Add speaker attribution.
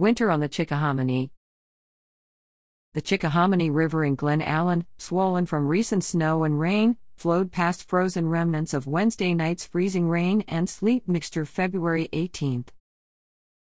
Speaker 1: Winter on the Chickahominy. The Chickahominy River in Glen Allen, swollen from recent snow and rain, flowed past frozen remnants of Wednesday night's freezing rain and sleet mixture February 18.